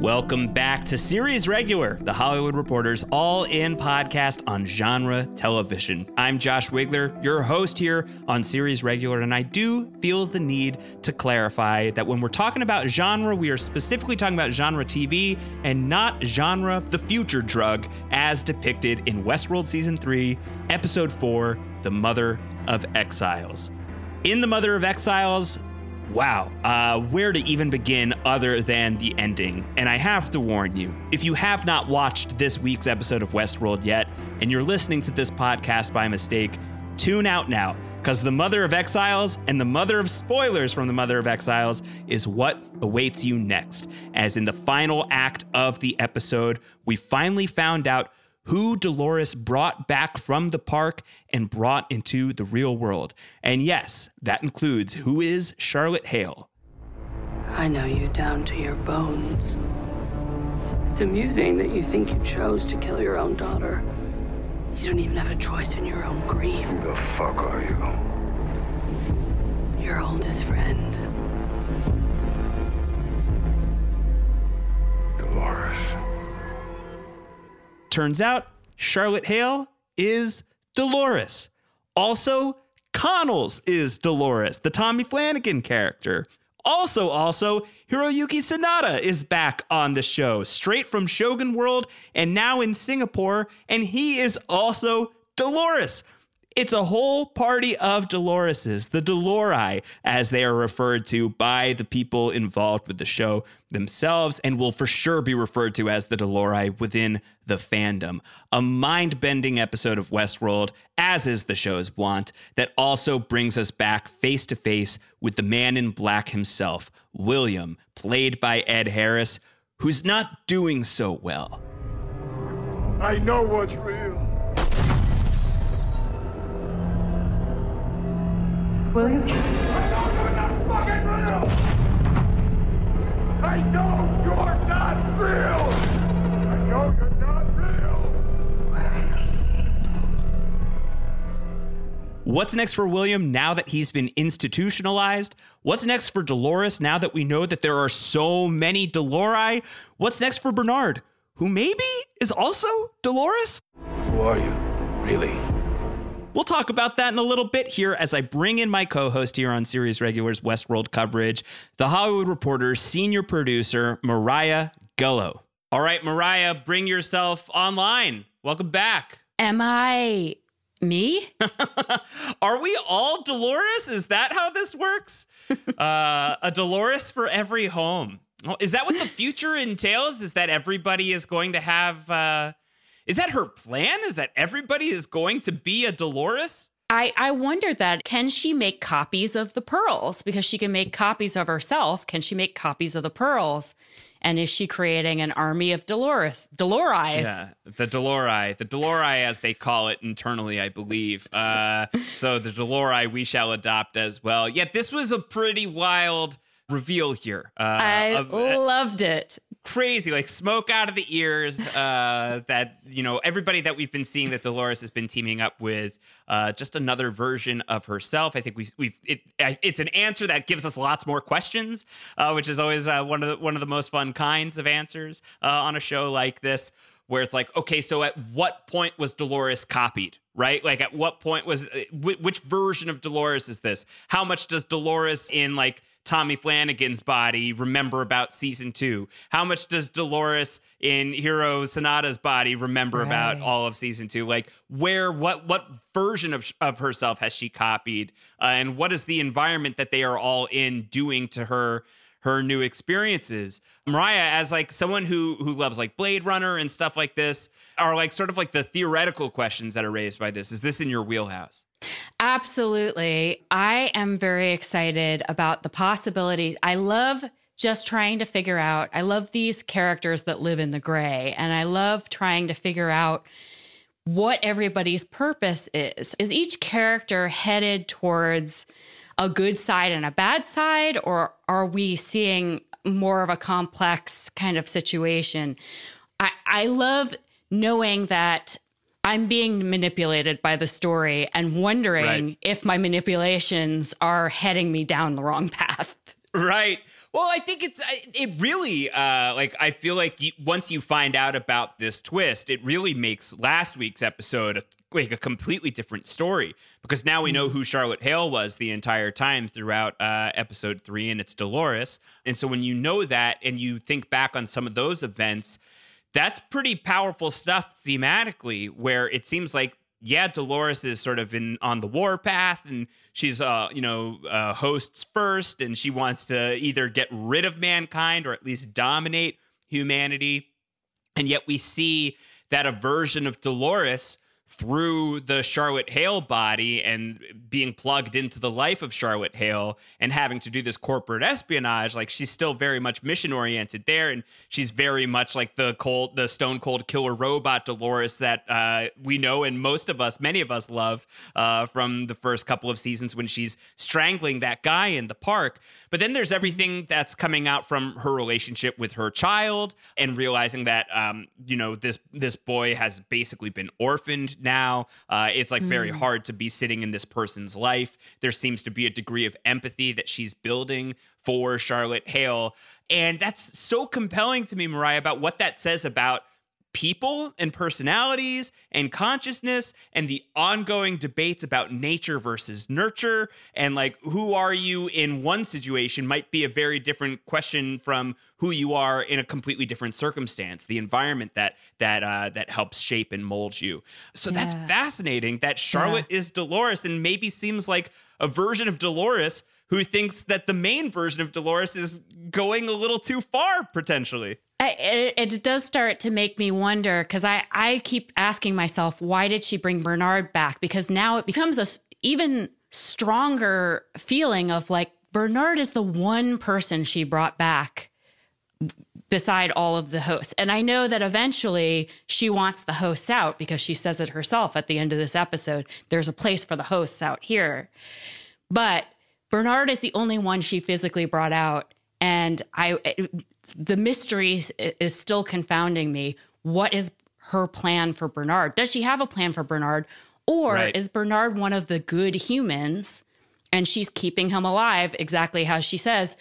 Welcome back to Series Regular, the Hollywood Reporter's all in podcast on genre television. I'm Josh Wigler, your host here on Series Regular, and I do feel the need to clarify that when we're talking about genre, we are specifically talking about genre TV and not genre the future drug as depicted in Westworld Season 3, Episode 4, The Mother of Exiles. In The Mother of Exiles, Wow, uh, where to even begin other than the ending? And I have to warn you if you have not watched this week's episode of Westworld yet, and you're listening to this podcast by mistake, tune out now, because the Mother of Exiles and the Mother of Spoilers from the Mother of Exiles is what awaits you next. As in the final act of the episode, we finally found out who Dolores brought back from the park and brought into the real world. And yes, that includes who is Charlotte Hale. I know you down to your bones. It's amusing that you think you chose to kill your own daughter. You don't even have a choice in your own grief. Who the fuck are you? Your oldest friend. Dolores. Turns out Charlotte Hale is Dolores. Also, Connells is Dolores, the Tommy Flanagan character. Also, also, Hiroyuki Sanada is back on the show, straight from Shogun World and now in Singapore, and he is also Dolores. It's a whole party of Doloreses, the Dolori, as they are referred to by the people involved with the show themselves, and will for sure be referred to as the Dolori within the fandom. A mind bending episode of Westworld, as is the show's want, that also brings us back face to face with the man in black himself, William, played by Ed Harris, who's not doing so well. I know what's real. William? I know you're not fucking real! I know you're not real! I know you're not real! What's next for William now that he's been institutionalized? What's next for Dolores now that we know that there are so many Dolori? What's next for Bernard, who maybe is also Dolores? Who are you? Really? We'll talk about that in a little bit here as I bring in my co host here on Series Regulars Westworld coverage, the Hollywood Reporter senior producer, Marya Gullo. All right, Marya, bring yourself online. Welcome back. Am I me? Are we all Dolores? Is that how this works? uh, a Dolores for every home. Is that what the future entails? Is that everybody is going to have. Uh, is that her plan? Is that everybody is going to be a Dolores? I, I wondered that. Can she make copies of the pearls? Because she can make copies of herself. Can she make copies of the pearls? And is she creating an army of Dolores? Dolores. Yeah, the Dolori, the Dolori as they call it internally, I believe. Uh, so the Dolori we shall adopt as well. Yet this was a pretty wild reveal here. Uh, I of- loved it. Crazy, like smoke out of the ears. Uh, that you know, everybody that we've been seeing that Dolores has been teaming up with, uh, just another version of herself. I think we we've it, it's an answer that gives us lots more questions, uh, which is always uh, one of the one of the most fun kinds of answers uh, on a show like this. Where it's like, okay, so at what point was Dolores copied, right? Like, at what point was uh, which version of Dolores is this? How much does Dolores in like Tommy Flanagan's body remember about season two? How much does Dolores in Hiro Sanada's body remember about all of season two? Like where, what, what version of of herself has she copied, uh, and what is the environment that they are all in doing to her? Her new experiences marya as like someone who who loves like blade runner and stuff like this are like sort of like the theoretical questions that are raised by this is this in your wheelhouse Absolutely. I am very excited about the possibilities. I love just trying to figure out, I love these characters that live in the gray, and I love trying to figure out what everybody's purpose is. Is each character headed towards a good side and a bad side, or are we seeing more of a complex kind of situation? I, I love knowing that I'm being manipulated by the story and wondering Right. if my manipulations are heading me down the wrong path. Right. Well, I think it's it really uh like I feel like you, once you find out about this twist, it really makes last week's episode like a completely different story because now we know who Charlotte Hale was the entire time throughout uh, episode three, and it's Dolores. And so when you know that and you think back on some of those events, that's pretty powerful stuff thematically. Where it seems like yeah, Dolores is sort of in on the war path and she's uh you know uh, hosts first and she wants to either get rid of mankind or at least dominate humanity. And yet we see that a version of Dolores through the Charlotte Hale body and being plugged into the life of Charlotte Hale and having to do this corporate espionage, like she's still very much mission oriented there, and she's very much like the cold, the stone cold killer robot Dolores that uh, we know and most of us, many of us, love uh, from the first couple of seasons when she's strangling that guy in the park. But then there's everything that's coming out from her relationship with her child and realizing that um, you know this this boy has basically been orphaned now. Uh, it's like very hard to be sitting in this person's life. There seems to be a degree of empathy that she's building for Charlotte Hale. And that's so compelling to me, Marya, about what that says about people and personalities and consciousness and the ongoing debates about nature versus nurture. And like who are you in one situation might be a very different question from who you are in a completely different circumstance the environment that that uh, that helps shape and mold you. So that's fascinating that charlotte is dolores and maybe seems like a version of dolores who thinks that the main version of dolores is going a little too far potentially it, it does start to make me wonder because I, I keep asking myself, why did she bring Bernard back? Because now it becomes a even stronger feeling of like Bernard is the one person she brought back beside all of the hosts. And I know that eventually she wants the hosts out because she says it herself at the end of this episode. There's a place for the hosts out here. But Bernard is the only one she physically brought out. And I, it- the mystery is- still confounding me. What is her plan for Bernard? Does she have a plan for Bernard? Or Right. is Bernard one of the good humans and she's keeping him alive exactly how she says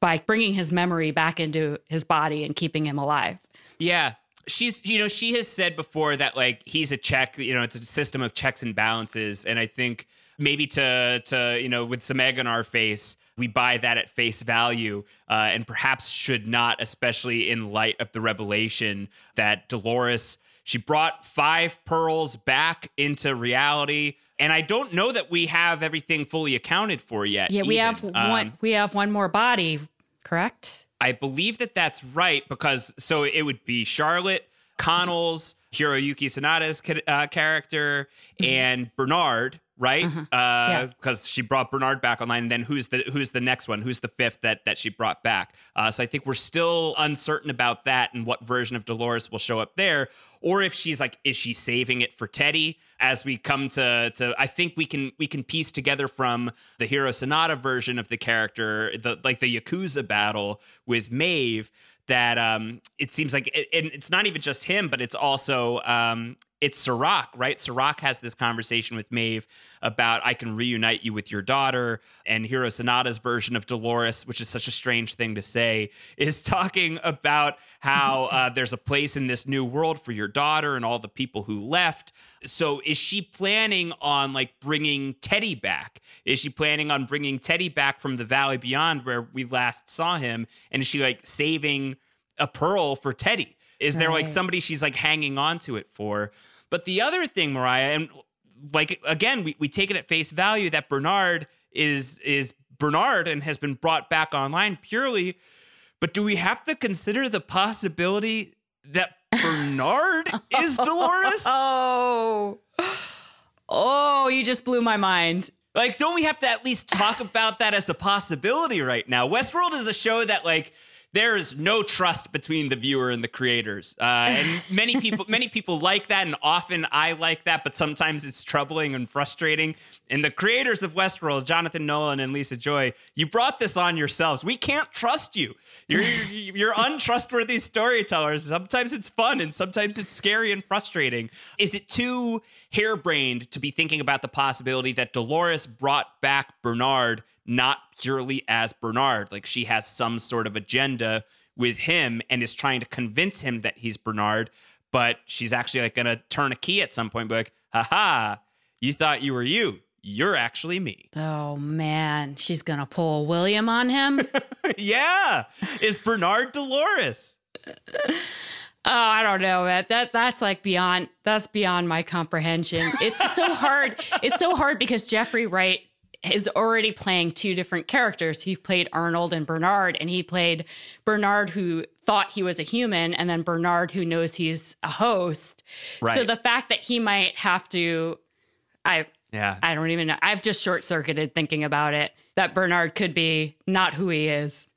by bringing his memory back into his body and keeping him alive? Yeah. She's, you know, she has said before that like he's a check, you know, it's a system of checks and balances. And I think maybe to, to, you know, with some egg on our face, we buy that at face value uh, and perhaps should not, especially in light of the revelation that Dolores, she brought five pearls back into reality. And I don't know that we have everything fully accounted for yet. Yeah, we even. have Um, one. We have one more body, correct? I believe that that's right because so it would be Charlotte, Connell's, Hiroyuki Sanada's uh, character, and Bernard, right? Yeah. Because she brought Bernard back online. And then who's the who's the next one? Who's the fifth that that she brought back? Uh, so I think we're still uncertain about that and what version of Dolores will show up there, or if she's like, is she saving it for Teddy? As we come to to, I think we can we can piece together from the Hiro Sanada version of the character, the like the Yakuza battle with Maeve that um, it seems like, and it's not even just him, but it's also um, it's Serac, right? Serac has this conversation with Maeve about I can reunite you with your daughter, and Hiro Sanada's version of Dolores, which is such a strange thing to say, is talking about how uh, there's a place in this new world for your daughter and all the people who left. So, is she planning on like bringing Teddy back? Is she planning on bringing Teddy back from the Valley Beyond where we last saw him? And is she like saving a pearl for Teddy? Is there like somebody she's like hanging on to it for? But the other thing, Marya, and like again, we, we take it at face value that Bernard is is Bernard and has been brought back online purely. But do we have to consider the possibility that Bernard is Dolores? Oh, oh, you just blew my mind. Like, don't we have to at least talk about that as a possibility right now? Westworld is a show that like there is no trust between the viewer and the creators, uh, and many people many people like that, and often I like that, but sometimes it's troubling and frustrating. And the creators of Westworld, Jonathan Nolan and Lisa Joy, you brought this on yourselves. We can't trust you. You're you're untrustworthy storytellers. Sometimes it's fun, and sometimes it's scary and frustrating. Is it too harebrained to be thinking about the possibility that Dolores brought back Bernard not purely as Bernard. Like she has some sort of agenda with him and is trying to convince him that he's Bernard, but she's actually like gonna turn a key at some point, be like, haha, you thought you were you. You're actually me. Oh man, she's gonna pull William on him. yeah. Is Bernard Dolores? Oh, I don't know. That, that that's like beyond that's beyond my comprehension. It's so hard. It's so hard because Jeffrey Wright is already playing two different characters. He played Arnold and Bernard, and he played Bernard who thought he was a human, and then Bernard who knows he's a host. Right. So the fact that he might have to, I Yeah. I don't even know. I've just short circuited thinking about it. That Bernard could be not who he is.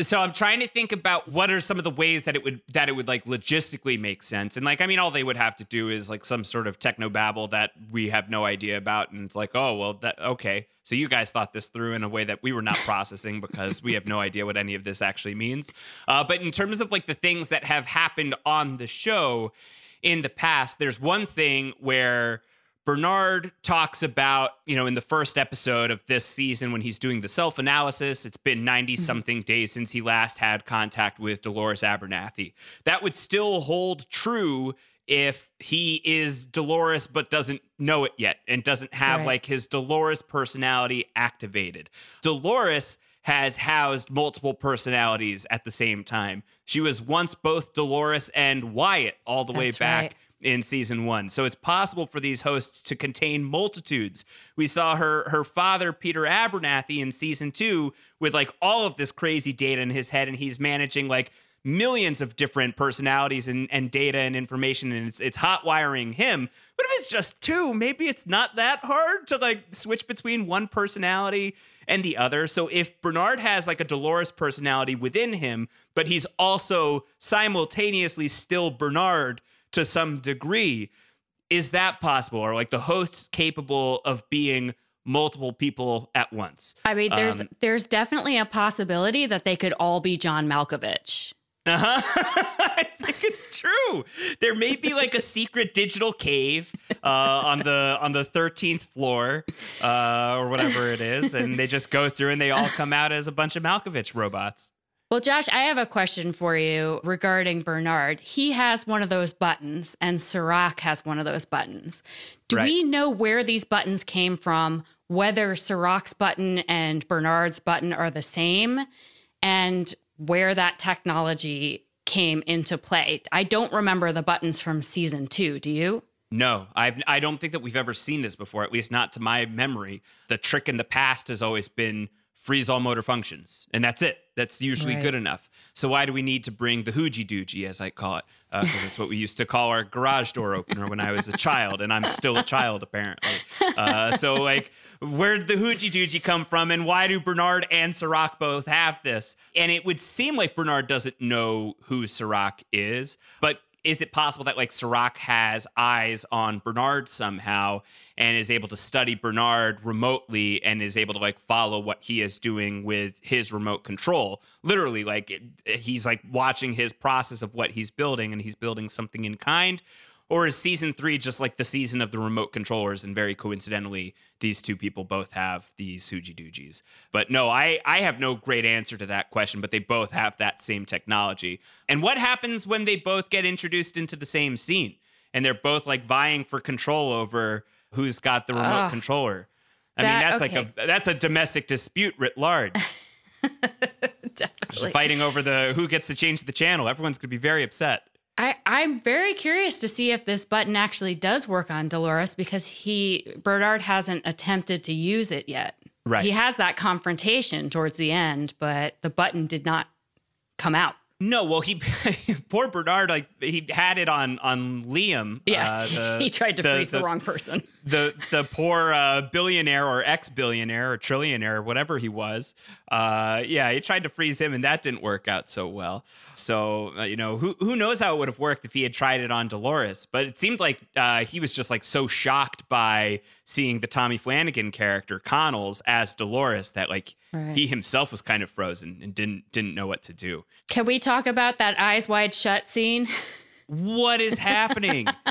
So I'm trying to think about what are some of the ways that it would that it would like logistically make sense. And like I mean all they would have to do is like some sort of techno babble that we have no idea about and it's like, "Oh, well that okay. So you guys thought this through in a way that we were not processing because we have no idea what any of this actually means." Uh, but in terms of like the things that have happened on the show in the past, there's one thing where Bernard talks about, you know, in the first episode of this season when he's doing the self analysis, it's been 90 something mm-hmm. days since he last had contact with Dolores Abernathy. That would still hold true if he is Dolores but doesn't know it yet and doesn't have Right. like his Dolores personality activated. Dolores has housed multiple personalities at the same time. She was once both Dolores and Wyatt all the way back right. In season one. So it's possible for these hosts to contain multitudes. We saw her her father, Peter Abernathy, in season two with like all of this crazy data in his head, and he's managing like millions of different personalities and, and data and information, and it's it's hot wiring him. But if it's just two, maybe it's not that hard to like switch between one personality and the other. So if Bernard has like a Dolores personality within him, but he's also simultaneously still Bernard to some degree, is that possible? Or like the hosts capable of being multiple people at once? I mean, there's Um, there's definitely a possibility that they could all be John Malkovich. Uh-huh. I think it's true. There may be like a secret digital cave uh, on the on the thirteenth floor uh, or whatever it is, and they just go through and they all come out as a bunch of Malkovich robots. Well, Josh, I have a question for you regarding Bernard. He has one of those buttons, and Serac has one of those buttons. Do Right. we know where these buttons came from? Whether Serac's button and Bernard's button are the same, and where that technology came into play? I don't remember the buttons from season two. Do you? No, I've I don't think that we've ever seen this before, at least not to my memory. The trick in the past has always been freeze all motor functions, and that's it. That's usually Right. good enough. So why do we need to bring the hoogie doogie, as I call it? Because it's what we used to call our garage door opener when I was a child, and I'm still a child apparently. Uh, so like, where did the hoogie doogie come from, and why do Bernard and Serac both have this? And it would seem like Bernard doesn't know who Serac is, but is it possible that like Serac has eyes on Bernard somehow and is able to study Bernard remotely and is able to like follow what he is doing with his remote control? Literally, like it, he's like watching his process of what he's building and he's building something in kind. Or is season three just like the season of the remote controllers? And very coincidentally, these two people both have these hoogie doogies. But no, I, I have no great answer to that question, but they both have that same technology. And what happens when they both get introduced into the same scene and they're both like vying for control over who's got the remote Ugh. controller? I That- mean, that's like a that's a domestic dispute writ large. Definitely. Fighting over the who gets to change the channel. Everyone's gonna be very upset. I, I'm very curious to see if this button actually does work on Dolores because he Bernard hasn't attempted to use it yet. Right. He has that confrontation towards the end, but the button did not come out. No, well, he poor Bernard, like he had it on on Liam. Yes, uh, the- he tried to the- freeze the, the- wrong person. the the poor uh, billionaire or ex billionaire or trillionaire whatever he was. Uh, yeah, he tried to freeze him, and that didn't work out so well. So uh, you know, who who knows how it would have worked if he had tried it on Dolores? But it seemed like uh, he was just like so shocked by seeing the Tommy Flanagan character Connells as Dolores that like Right. he himself was kind of frozen and didn't didn't know what to do. Can we talk about that eyes wide shut scene? What is happening?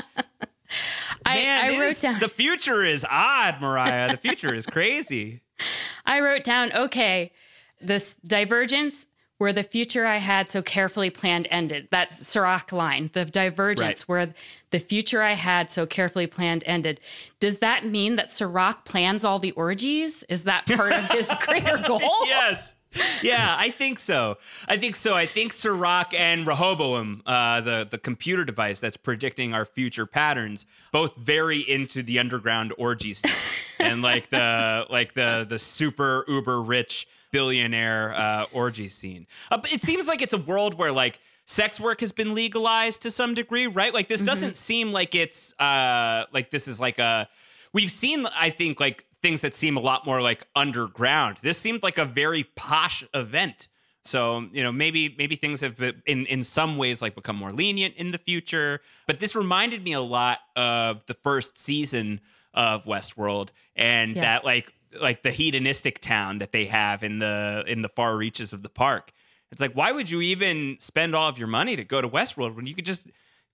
I, Man, I it wrote is- down. the future is odd, Marya. The future is crazy. I wrote down, okay, this divergence where the future I had so carefully planned ended. That's Serac line, the divergence Right. where the future I had so carefully planned ended. Does that mean that Serac plans all the orgies? Is that part of his greater goal? yes. Yeah, I think so. I think so. I think Serac and Rehoboam, uh, the the computer device that's predicting our future patterns, both very into the underground orgy scene and like the like the the super uber rich billionaire uh, orgy scene. Uh, but it seems like it's a world where like sex work has been legalized to some degree, right? Like this doesn't seem like it's uh, like this is like a we've seen i think like things that seem a lot more like underground this seemed like a very posh event so you know maybe maybe things have been, in in some ways like become more lenient in the future but this reminded me a lot of the first season of westworld and Yes. that like like the hedonistic town that they have in the in the far reaches of the park it's like why would you even spend all of your money to go to westworld when you could just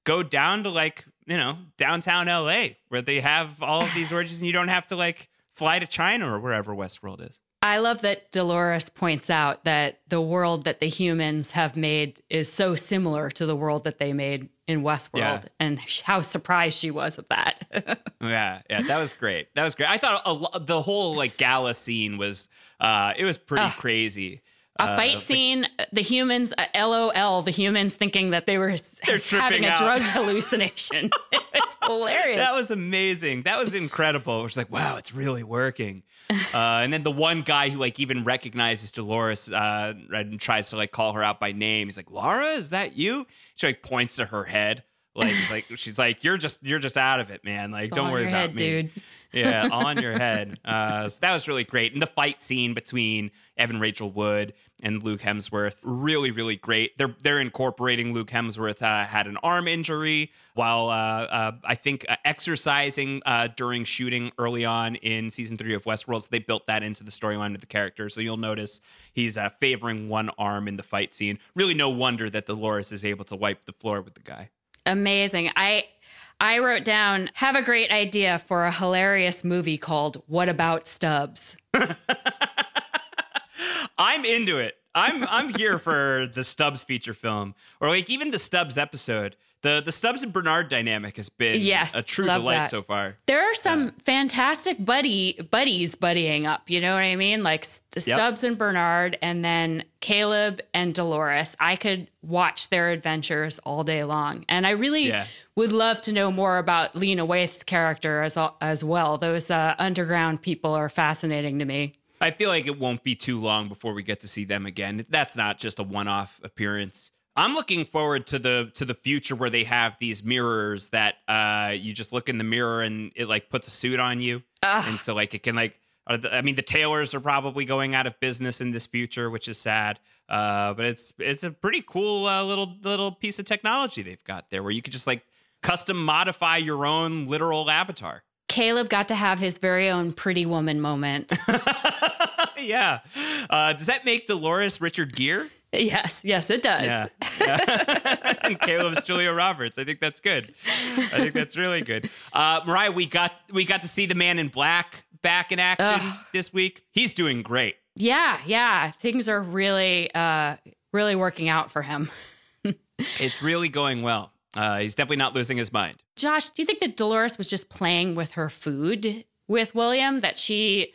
go down to like you know downtown LA where they have all of these orgies and you don't have to like fly to China or wherever Westworld is. I love that Dolores points out that the world that the humans have made is so similar to the world that they made in Westworld, Yeah. and how surprised she was of that. Yeah, yeah, that was great. That was great. I thought a, lo- the whole like gala scene was uh it was pretty crazy. A Uh, fight the- scene, the humans, uh, LOL, the humans thinking that they were having a out. drug hallucination. it was hilarious. That was amazing. That was incredible. It was like, wow, it's really working. Uh, and then the one guy who like even recognizes Dolores uh, and tries to like call her out by name. He's like, Laura, is that you? She like points to her head. Like, like she's like, you're just you're just out of it, man. Like, It's don't worry about head, me, dude. Yeah, on your head. Uh, so that was really great. And the fight scene between Evan Rachel Wood and Luke Hemsworth, really, really great. They're they're incorporating Luke Hemsworth uh, had an arm injury while uh, uh, I think uh, exercising uh, during shooting early on in season three of Westworld. So they built that into the storyline of the character. So you'll notice he's favoring one arm in the fight scene. Really, no wonder that Dolores is able to wipe the floor with the guy. Amazing. I I wrote down have a great idea for a hilarious movie called What About Stubbs? I'm into it. I'm I'm here for the Stubbs feature film, or like even the Stubbs episode. The the Stubbs and Bernard dynamic has been Yes, a true delight that. so far. There are some fantastic buddy buddies buddying up. You know what I mean? Like S- Stubbs and Bernard, and then Caleb and Dolores. I could watch their adventures all day long, and I really Yeah. would love to know more about Lena Waithe's character as as well. Those uh, underground people are fascinating to me. I feel like it won't be too long before we get to see them again. That's not just a one-off appearance. I'm looking forward to the to the future where they have these mirrors that uh, you just look in the mirror and it like puts a suit on you, and so like it can like. I mean, the tailors are probably going out of business in this future, which is sad. Uh, but it's it's a pretty cool uh, little little piece of technology they've got there, where you could just like custom modify your own literal avatar. Caleb got to have his very own pretty woman moment. yeah. Uh, does that make Dolores Richard Gere? Yes, yes, it does. Yeah. yeah. and Caleb's Julia Roberts. I think that's good. I think that's really good. Uh, Marya, we got we got to see the man in black back in action Ugh. this week. He's doing great. Yeah, yeah. Things are really, uh, really working out for him. It's really going well. Uh, he's definitely not losing his mind. Josh, do you think that Dolores was just playing with her food with William? That she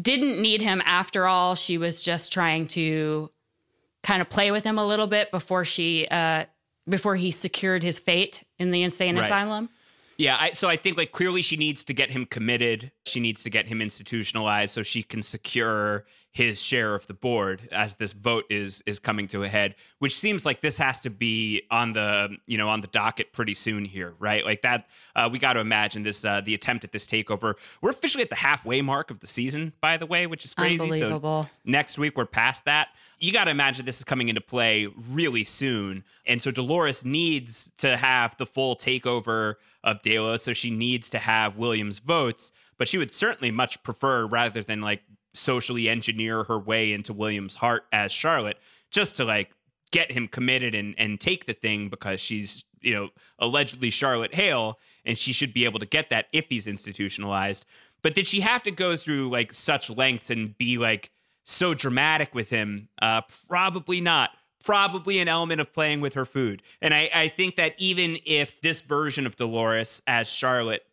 didn't need him after all? She was just trying to kind of play with him a little bit before she, uh, before he secured his fate in the insane Right. asylum. Yeah, I, so I think like clearly she needs to get him committed. She needs to get him institutionalized so she can secure his share of the board as this vote is is coming to a head. Which seems like this has to be on the you know on the docket pretty soon here, right? Like that. Uh, we got to imagine this uh, the attempt at this takeover. We're officially at the halfway mark of the season, by the way, which is crazy. Unbelievable. So next week we're past that. You got to imagine this is coming into play really soon. And so Dolores needs to have the full takeover of Delos. So she needs to have Williams' votes. But she would certainly much prefer, rather than like socially engineer her way into Williams' heart as Charlotte, just to like get him committed and, and take the thing because she's, you know, allegedly Charlotte Hale and she should be able to get that if he's institutionalized. But did she have to go through like such lengths and be like so dramatic with him? Uh, probably not. Probably an element of playing with her food. And I, I think that even if this version of Dolores as Charlotte,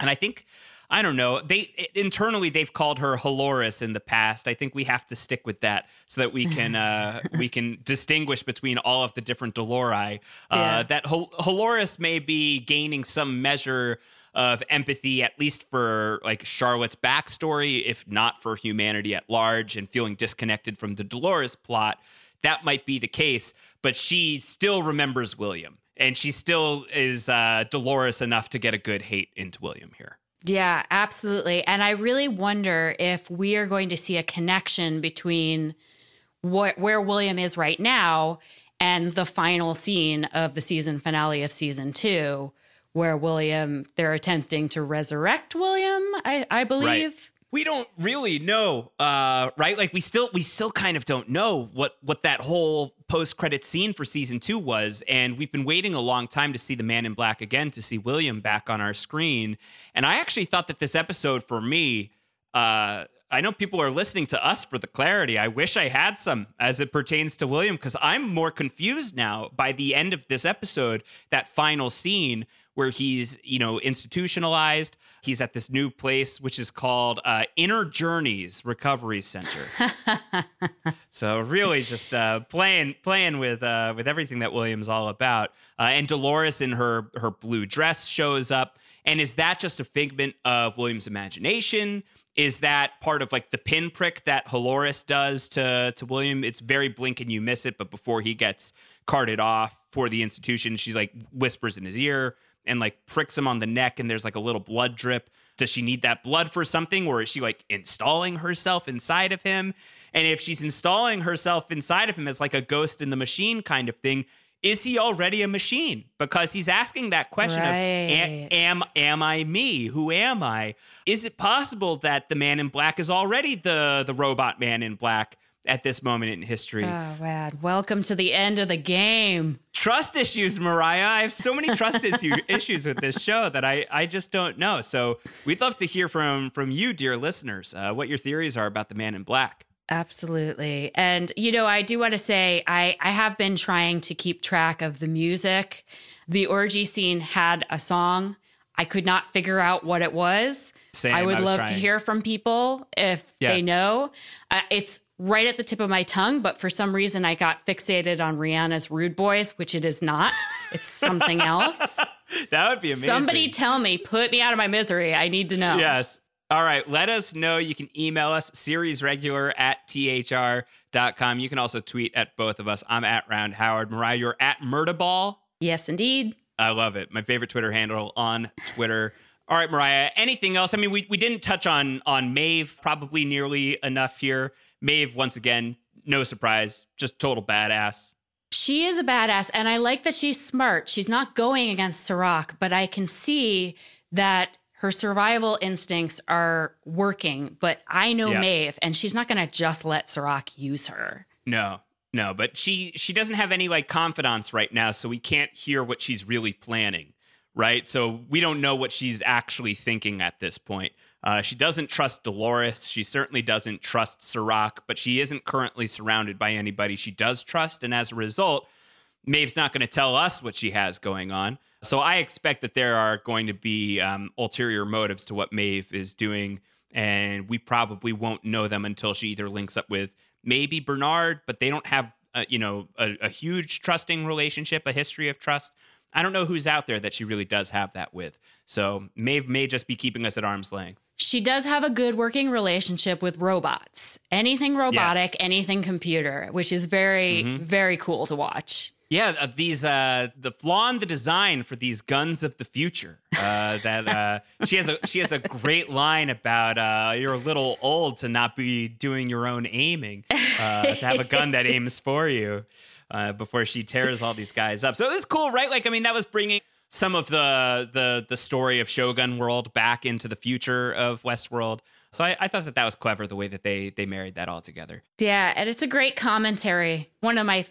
and I think I don't know. They internally they've called her Halores in the past. I think we have to stick with that so that we can uh, we can distinguish between all of the different Dolori. Uh, yeah. That Hal- Halores may be gaining some measure of empathy, at least for like Charlotte's backstory, if not for humanity at large, and feeling disconnected from the Dolores plot. That might be the case, but she still remembers William, and she still is uh, Dolores enough to get a good hate into William here. Yeah, absolutely. And I really wonder if we are going to see a connection between what, where William is right now and the final scene of the season finale of season two, where William, they're attempting to resurrect William, I, I believe. Right we don't really know uh, right like we still we still kind of don't know what what that whole post credit scene for season 2 was and we've been waiting a long time to see the man in black again to see William back on our screen and I actually thought that this episode for me uh, I know people are listening to us for the clarity. I wish I had some as it pertains to William because I'm more confused now by the end of this episode, that final scene where he's, you know, institutionalized. He's at this new place, which is called uh, Inner Journeys Recovery Center. so really, just uh, playing playing with uh, with everything that William's all about. Uh, and Dolores in her her blue dress shows up. And is that just a figment of William's imagination? Is that part of like the pinprick that Halores does to to William? It's very blink and you miss it, but before he gets carted off for the institution, she like whispers in his ear, and like pricks him on the neck and there's like a little blood drip. Does she need that blood for something or is she like installing herself inside of him? And if she's installing herself inside of him as like a ghost in the machine kind of thing, is he already a machine? Because he's asking that question right. of am am I me? Who am I? Is it possible that the man in black is already the the robot man in black? At this moment in history. Oh, man. Welcome to the end of the game. Trust issues, Marya. I have so many trust issue, issues with this show that I, I just don't know. So we'd love to hear from from you, dear listeners, uh, what your theories are about the man in black. Absolutely. And, you know, I do want to say I, I have been trying to keep track of the music. The orgy scene had a song. I could not figure out what it was. Same, I would I love trying. to hear from people if yes. they know. Uh, it's right at the tip of my tongue, but for some reason I got fixated on Rihanna's Rude Boys, which it is not. It's something else. that would be amazing. Somebody tell me, put me out of my misery. I need to know. Yes. All right. Let us know. You can email us, seriesregular at thr.com. You can also tweet at both of us. I'm at Round Howard. Marya, you're at Murderball. Yes, indeed. I love it. My favorite Twitter handle on Twitter. All right, Marya. Anything else? I mean, we, we didn't touch on on Maeve probably nearly enough here. Maeve, once again, no surprise, just total badass. She is a badass, and I like that she's smart. She's not going against Serac, but I can see that her survival instincts are working. But I know. Maeve, and she's not going to just let Serac use her. No, no, but she she doesn't have any like confidants right now, so we can't hear what she's really planning, right? So we don't know what she's actually thinking at this point. Uh, she doesn't trust Dolores. She certainly doesn't trust Serac, but she isn't currently surrounded by anybody she does trust. And as a result, Maeve's not going to tell us what she has going on. So I expect that there are going to be um, ulterior motives to what Maeve is doing. And we probably won't know them until she either links up with maybe Bernard, but they don't have, uh, you know, a, a huge trusting relationship, a history of trust. I don't know who's out there that she really does have that with. So Maeve may just be keeping us at arm's length. She does have a good working relationship with robots. Anything robotic, yes. anything computer, which is very, mm-hmm. very cool to watch. Yeah, uh, these uh, the flaw in the design for these guns of the future. Uh, that uh, she has a she has a great line about uh, you're a little old to not be doing your own aiming, uh, to have a gun that aims for you. Uh, before she tears all these guys up. So it was cool, right? Like, I mean, that was bringing some of the the the story of Shogun World back into the future of Westworld. So I, I, thought that that was clever the way that they they married that all together. Yeah, and it's a great commentary. One of my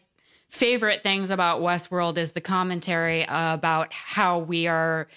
favorite things about Westworld is the commentary about how we are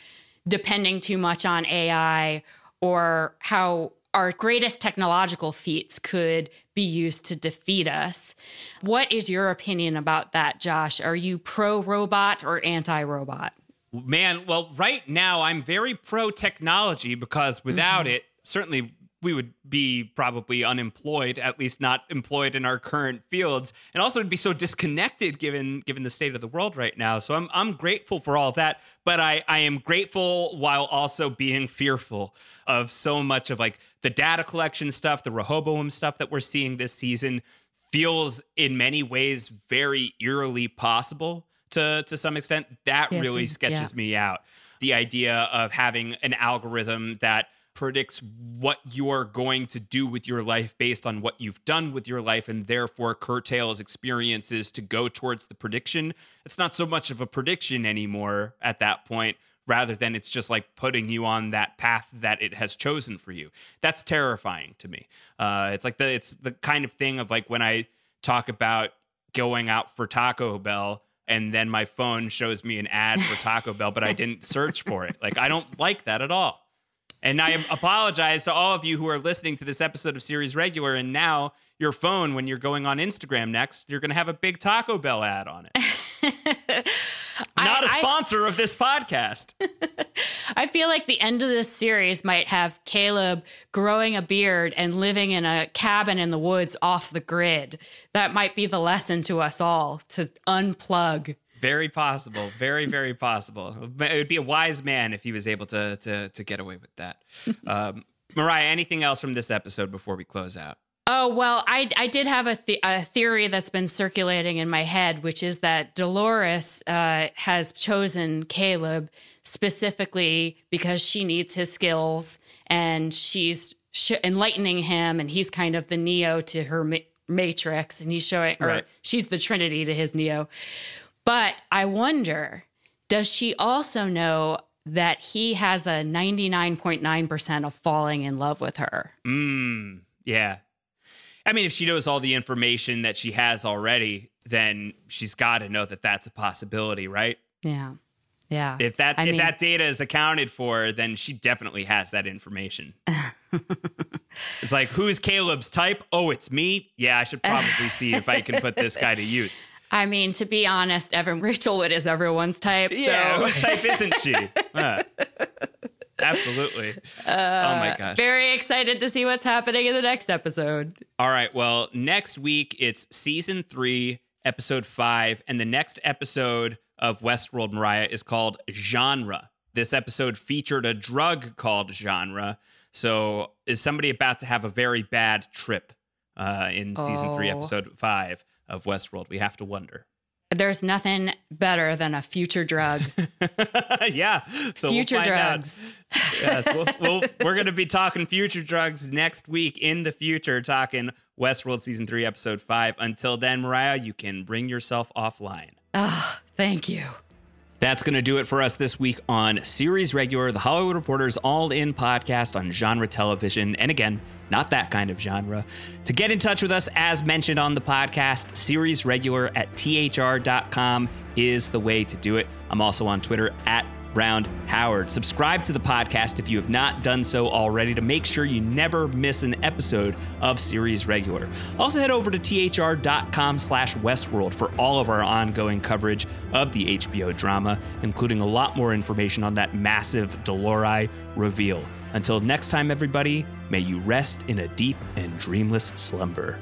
depending too much on AI or how our greatest technological feats could be used to defeat us. What is your opinion about that, Josh? Are you pro robot or anti robot? Man, well, right now I'm very pro technology because without mm-hmm. it, certainly we would be probably unemployed, at least not employed in our current fields, and also would be so disconnected given given the state of the world right now. So I'm I'm grateful for all of that, but I I am grateful while also being fearful of so much of like the data collection stuff, the Rehoboam stuff that we're seeing this season feels in many ways very eerily possible to to some extent. That yes, really sketches yeah. me out. The idea of having an algorithm that predicts what you're going to do with your life based on what you've done with your life and therefore curtails experiences to go towards the prediction. It's not so much of a prediction anymore at that point rather than it's just like putting you on that path that it has chosen for you. That's terrifying to me. Uh, it's like the it's the kind of thing of like when I talk about going out for Taco Bell and then my phone shows me an ad for Taco Bell, but I didn't search for it. Like I don't like that at all. And I apologize to all of you who are listening to this episode of Series Regular. And now your phone, when you're going on Instagram next, you're going to have a big Taco Bell ad on it. Not I, a sponsor I, of this podcast. I feel like the end of this series might have Caleb growing a beard and living in a cabin in the woods off the grid. That might be the lesson to us all to unplug. Very possible. Very, very possible. It would be a wise man if he was able to to to get away with that. Um, Marya, anything else from this episode before we close out? Oh well, I I did have a, th- a theory that's been circulating in my head, which is that Dolores uh, has chosen Caleb specifically because she needs his skills and she's sh- enlightening him, and he's kind of the Neo to her ma- Matrix, and he's showing, or right. she's the Trinity to his Neo. But I wonder, does she also know that he has a 99.9% of falling in love with her? Mm, yeah. I mean, if she knows all the information that she has already, then she's got to know that that's a possibility, right? Yeah. Yeah. If that I if mean, that data is accounted for, then she definitely has that information. it's like, who's Caleb's type? Oh, it's me. Yeah, I should probably see if I can put this guy to use. I mean, to be honest, Evan Rachel Wood is everyone's type. Yeah, so. type isn't she? Uh, absolutely. Uh, oh my gosh. Very excited to see what's happening in the next episode. All right. Well, next week it's season three, episode five, and the next episode of Westworld Marya is called Genre. This episode featured a drug called Genre. So, is somebody about to have a very bad trip uh, in season oh. three, episode five? of Westworld. We have to wonder. There's nothing better than a future drug. yeah. So future we'll drugs. yes, we'll, we'll, we're going to be talking future drugs next week in the future, talking Westworld season three, episode five. Until then, Marya, you can bring yourself offline. Ah, oh, thank you. That's going to do it for us this week on Series Regular, the Hollywood Reporters All In podcast on genre television. And again, not that kind of genre. To get in touch with us, as mentioned on the podcast, series regular at thr.com is the way to do it. I'm also on Twitter at Round Howard. Subscribe to the podcast if you have not done so already to make sure you never miss an episode of Series Regular. Also head over to thr.com slash Westworld for all of our ongoing coverage of the HBO drama, including a lot more information on that massive Dolores reveal. Until next time, everybody, may you rest in a deep and dreamless slumber.